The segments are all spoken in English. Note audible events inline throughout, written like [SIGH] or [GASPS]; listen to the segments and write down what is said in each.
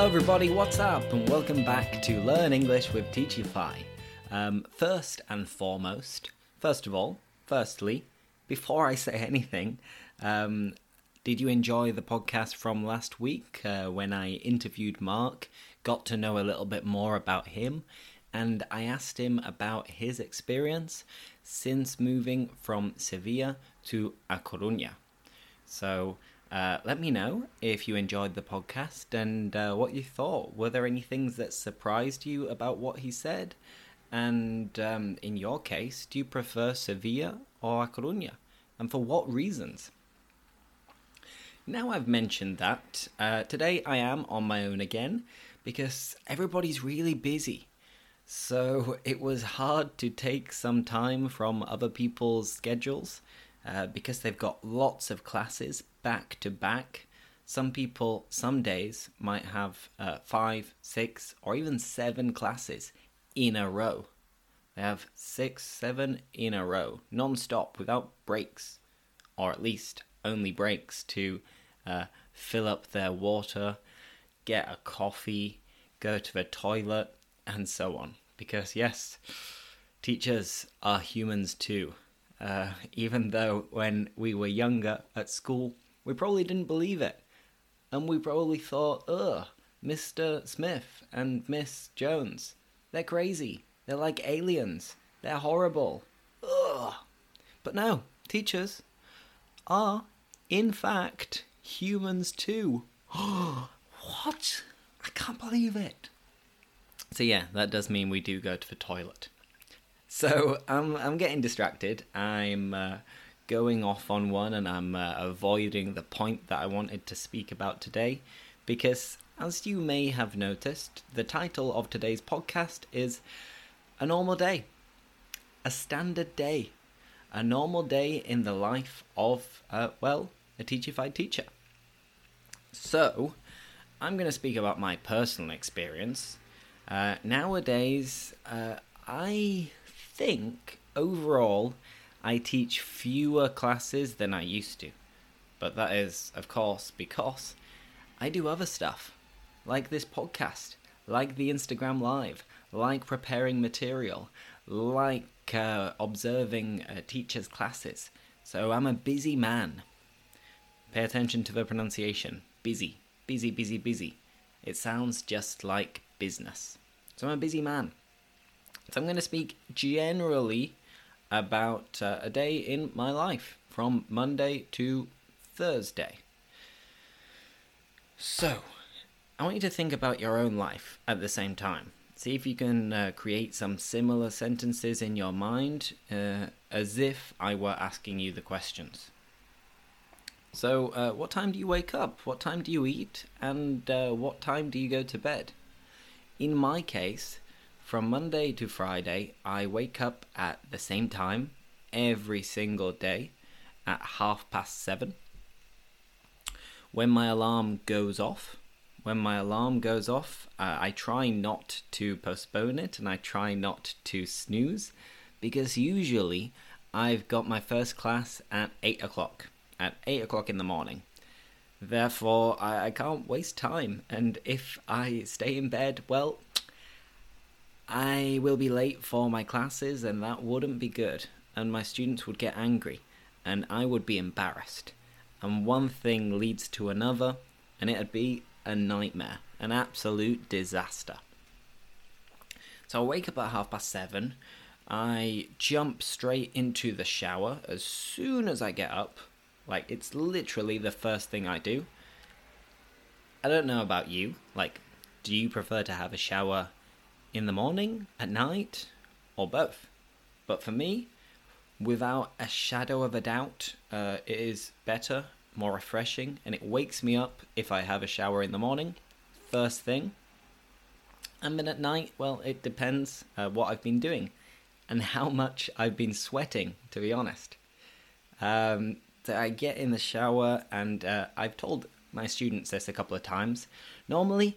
Hello, everybody, what's up? And welcome back to Learn English with Teachify. Um, first and foremost, first of all, firstly, before I say [LAUGHS] anything, um, did you enjoy the podcast from last week uh, when I interviewed Mark, got to know a little bit more about him, and I asked him about his experience since moving from Sevilla to A Coruña? So, uh, let me know if you enjoyed the podcast and uh, what you thought. Were there any things that surprised you about what he said? And um, in your case, do you prefer Sevilla or A Coruña? And for what reasons? Now I've mentioned that, uh, today I am on my own again because everybody's really busy. So it was hard to take some time from other people's schedules uh, because they've got lots of classes back to back. Some people, some days, might have uh, five, six, or even seven classes in a row. They have six, seven in a row, non stop, without breaks, or at least only breaks to uh, fill up their water, get a coffee, go to the toilet, and so on. Because, yes, teachers are humans too. Uh, even though when we were younger at school, we probably didn't believe it. And we probably thought, ugh, Mr. Smith and Miss Jones, they're crazy. They're like aliens. They're horrible. Ugh. But no, teachers are, in fact, humans too. [GASPS] what? I can't believe it. So yeah, that does mean we do go to the toilet. So I'm I'm getting distracted. I'm uh, going off on one, and I'm uh, avoiding the point that I wanted to speak about today, because as you may have noticed, the title of today's podcast is a normal day, a standard day, a normal day in the life of uh, well a teachified teacher. So I'm going to speak about my personal experience. Uh, nowadays, uh, I think overall I teach fewer classes than I used to. But that is, of course, because I do other stuff, like this podcast, like the Instagram Live, like preparing material, like uh, observing uh, teachers' classes. So I'm a busy man. Pay attention to the pronunciation. Busy, busy, busy, busy. It sounds just like business. So I'm a busy man. So I'm going to speak generally about uh, a day in my life from Monday to Thursday. So, I want you to think about your own life at the same time. See if you can uh, create some similar sentences in your mind uh, as if I were asking you the questions. So, uh, what time do you wake up? What time do you eat? And uh, what time do you go to bed? In my case, from Monday to Friday, I wake up at the same time every single day at half past seven. When my alarm goes off, when my alarm goes off, uh, I try not to postpone it and I try not to snooze because usually I've got my first class at 8 o'clock, at 8 o'clock in the morning. Therefore, I, I can't waste time, and if I stay in bed, well, I will be late for my classes, and that wouldn't be good. And my students would get angry, and I would be embarrassed. And one thing leads to another, and it'd be a nightmare, an absolute disaster. So I wake up at half past seven. I jump straight into the shower as soon as I get up. Like, it's literally the first thing I do. I don't know about you. Like, do you prefer to have a shower in the morning, at night, or both. But for me, without a shadow of a doubt, uh, it is better, more refreshing, and it wakes me up if I have a shower in the morning, first thing. And then at night, well, it depends uh, what I've been doing and how much I've been sweating, to be honest. Um, so I get in the shower, and uh, I've told my students this a couple of times. Normally,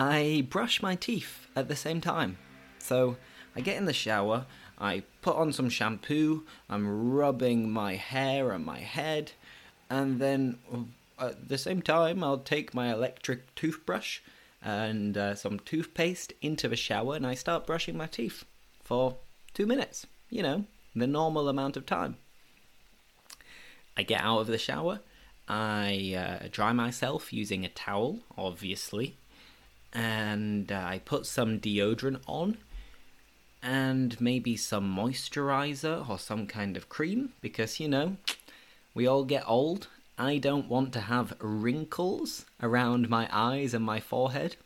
I brush my teeth at the same time. So I get in the shower, I put on some shampoo, I'm rubbing my hair and my head, and then at the same time I'll take my electric toothbrush and uh, some toothpaste into the shower, and I start brushing my teeth for two minutes. You know, the normal amount of time. I get out of the shower, I uh, dry myself using a towel, obviously, and uh, I put some deodorant on and maybe some moisturizer or some kind of cream because you know we all get old. I don't want to have wrinkles around my eyes and my forehead.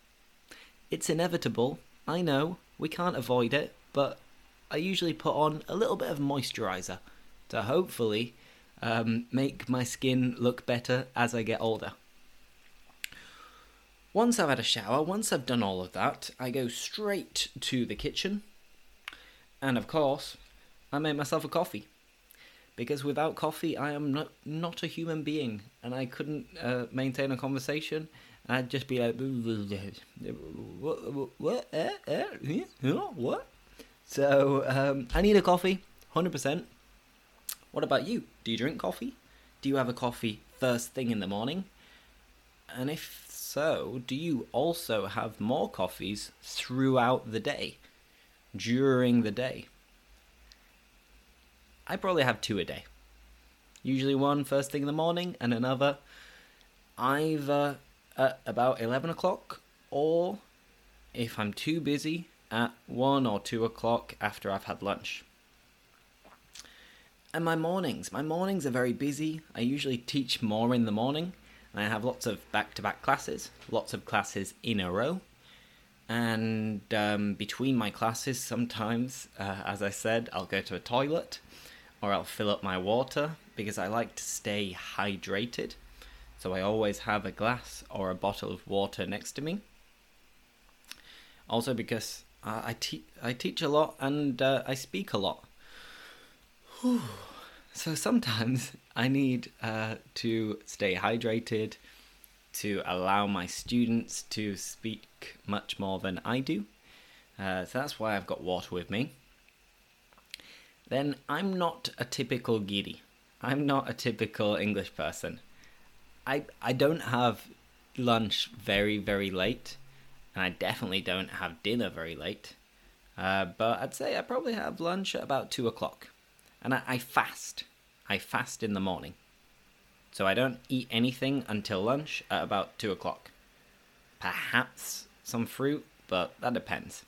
It's inevitable, I know, we can't avoid it, but I usually put on a little bit of moisturizer to hopefully um, make my skin look better as I get older. Once I've had a shower, once I've done all of that, I go straight to the kitchen. And of course, I make myself a coffee. Because without coffee, I am not, not a human being. And I couldn't uh, maintain a conversation. I'd just be like, what? What? What? So, um, I need a coffee, 100%. What about you? Do you drink coffee? Do you have a coffee first thing in the morning? And if so, do you also have more coffees throughout the day? During the day? I probably have two a day. Usually one first thing in the morning and another either at about 11 o'clock or if I'm too busy at 1 or 2 o'clock after I've had lunch. And my mornings. My mornings are very busy. I usually teach more in the morning, and I have lots of back to back classes, lots of classes in a row. And um, between my classes, sometimes, uh, as I said, I'll go to a toilet or I'll fill up my water because I like to stay hydrated. So I always have a glass or a bottle of water next to me. Also, because I, te- I teach a lot and uh, I speak a lot. Whew. So sometimes I need uh, to stay hydrated to allow my students to speak much more than I do. Uh, so that's why I've got water with me. Then I'm not a typical guiri. I'm not a typical English person. I I don't have lunch very very late, and I definitely don't have dinner very late. Uh, but I'd say I probably have lunch at about two o'clock and I, I fast. I fast in the morning. So I don't eat anything until lunch at about 2 o'clock. Perhaps some fruit, but that depends.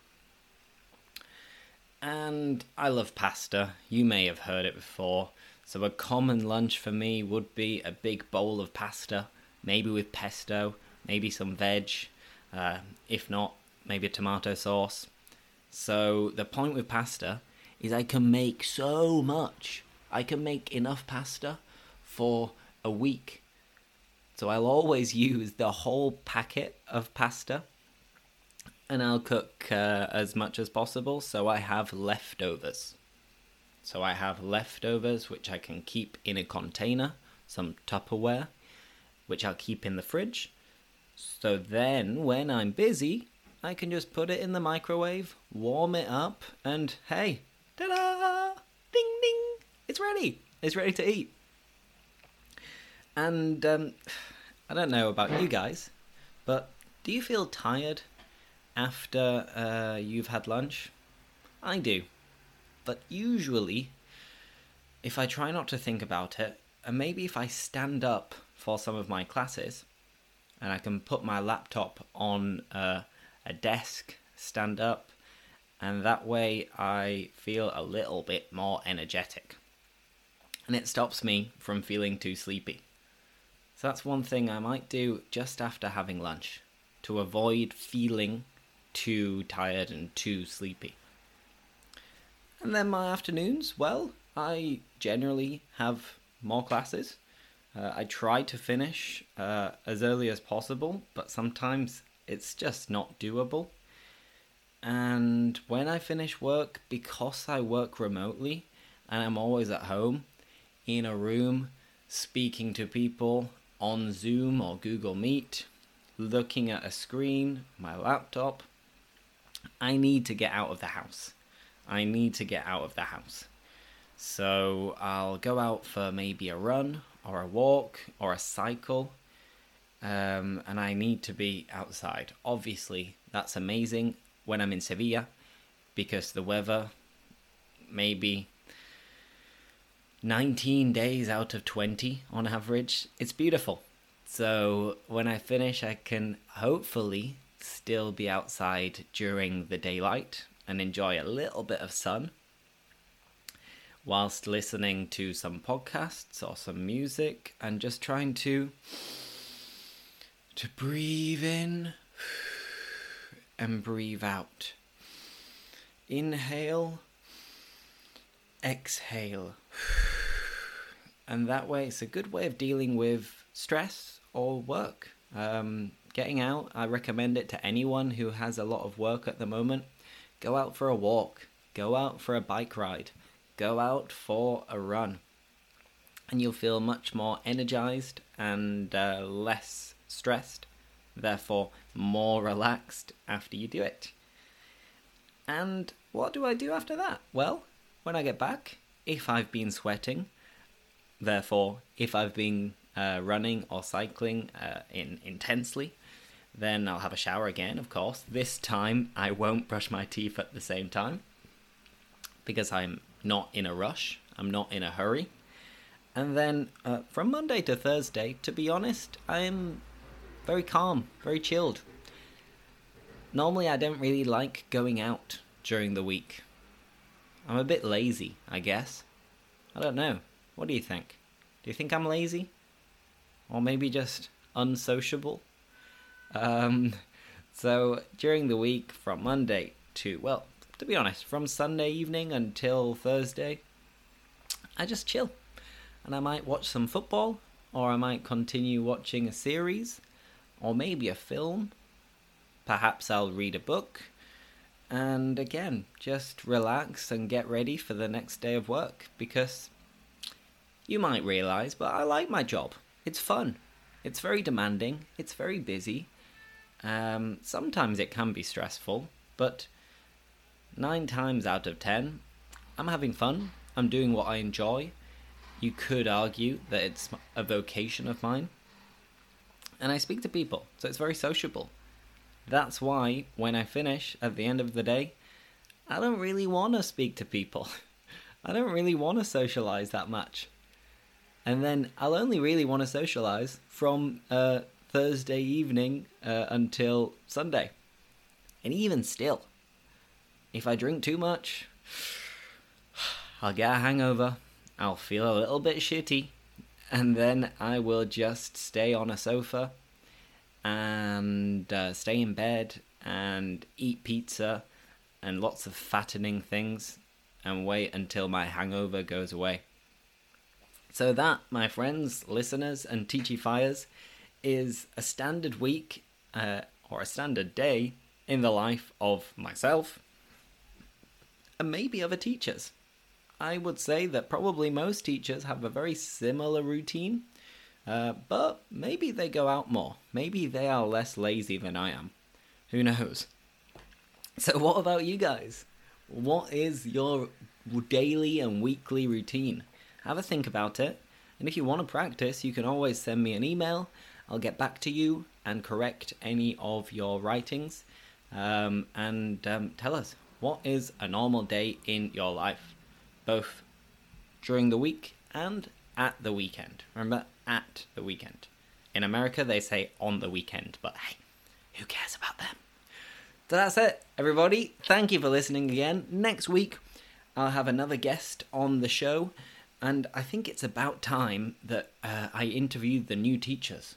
And I love pasta. You may have heard it before. So a common lunch for me would be a big bowl of pasta, maybe with pesto, maybe some veg. Uh, if not, maybe a tomato sauce. So the point with pasta is I can make so much. I can make enough pasta for a week. So I'll always [LAUGHS] use the whole packet of pasta and I'll cook uh, as much as possible so I have leftovers. So I have leftovers which I can keep in a container, some Tupperware, which I'll keep in the fridge. So then when I'm busy, I can just put it in the microwave, warm it up, and hey! It's ready. It's ready to eat. And um, I don't know about you guys, but do you feel tired after uh, you've had lunch? I do. But usually, if I try not to think about it, and maybe if I stand up for some of my classes, and I can put my laptop on uh, a desk, stand up, and that way I feel a little bit more energetic. And it stops me from feeling too sleepy. So that's one thing I might do just after having lunch to avoid feeling too tired and too sleepy. And then my afternoons, well, I generally have more classes. Uh, I try to finish uh, as early as possible, but sometimes it's just not doable. And when I finish work, because I work remotely and I'm always at home in a room speaking to people on Zoom or Google Meet, looking at a screen, my laptop, I need to get out of the house. I need to get out of the house. So I'll go out for maybe a run or a walk or a cycle. um, and I need to be outside. Obviously, that's amazing when I'm in Sevilla because the weather maybe 19 days out of 20 on average. It's beautiful. So when I finish, I can hopefully still be outside during the daylight and enjoy a little bit of sun whilst listening to some podcasts or some music and just trying to to breathe in and breathe out. Inhale, exhale. And that way, it's a good way of dealing with stress or work. Um, getting out, I recommend it to anyone who has a lot of work at the moment. Go out for a walk, go out for a bike ride, go out for a run. And you'll feel much more energized and uh, less stressed, therefore, more relaxed after you do it. And what do I do after that? Well, when I get back, if I've been sweating, therefore, if I've been uh, running or cycling uh, in intensely, then I'll have a shower again, of course. This time I won't brush my teeth at the same time because I'm not in a rush, I'm not in a hurry. And then uh, from Monday to Thursday, to be honest, I'm very calm, very chilled. Normally, I don't really like going out during the week. I'm a bit lazy, I guess. I don't know. What do you think? Do you think I'm lazy? Or maybe just unsociable? Um, [LAUGHS] so during the week from Monday to, well, to be honest, from Sunday evening until Thursday, I just chill. And I might watch some football, or I might continue watching a series, or maybe a film. Perhaps I'll read a book. And again, just relax and get ready for the next day of work because you might realize, but I like my job. It's fun. It's very demanding. It's very busy. Um, sometimes it can be stressful, but nine times out of ten, I'm having fun. I'm doing what I enjoy. You could argue that it's a vocation of mine. And I speak to people, so it's very sociable. That's why when I finish at the end of the day, I don't really want to speak to people. [LAUGHS] I don't really want to socialize that much. And then I'll only really want to socialize from uh, Thursday evening uh, until Sunday. And even still, if I drink too much, [SIGHS] I'll get a hangover, I'll feel a little bit shitty, and then I will just stay on a sofa and uh, stay in bed and eat pizza and lots of fattening things and wait until my hangover goes away. So, that, my friends, listeners, and Teachifiers, is a standard week uh, or a standard day in the life of myself and maybe other teachers. I would say that probably most teachers have a very similar routine, uh, but maybe they go out more. Maybe they are less lazy than I am. Who knows? So, what about you guys? What is your daily and weekly routine? Have a think about it. And if you want to practice, you can always send me an email I'll get back to you and correct any of your writings um, and um, tell us what is a normal day in your life, both during the week and at the weekend. Remember, at the weekend. In America, they say on the weekend, but hey, who cares about them? So that's it, everybody. Thank you for listening again. Next week, I'll have another guest on the show, and I think it's about time that uh, I interviewed the new teachers.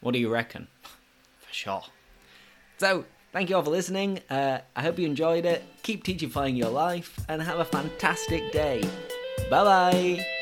What do you reckon? For sure. So, thank you all for listening. Uh, I hope you enjoyed it. Keep teachifying your life and have a fantastic day. Bye bye.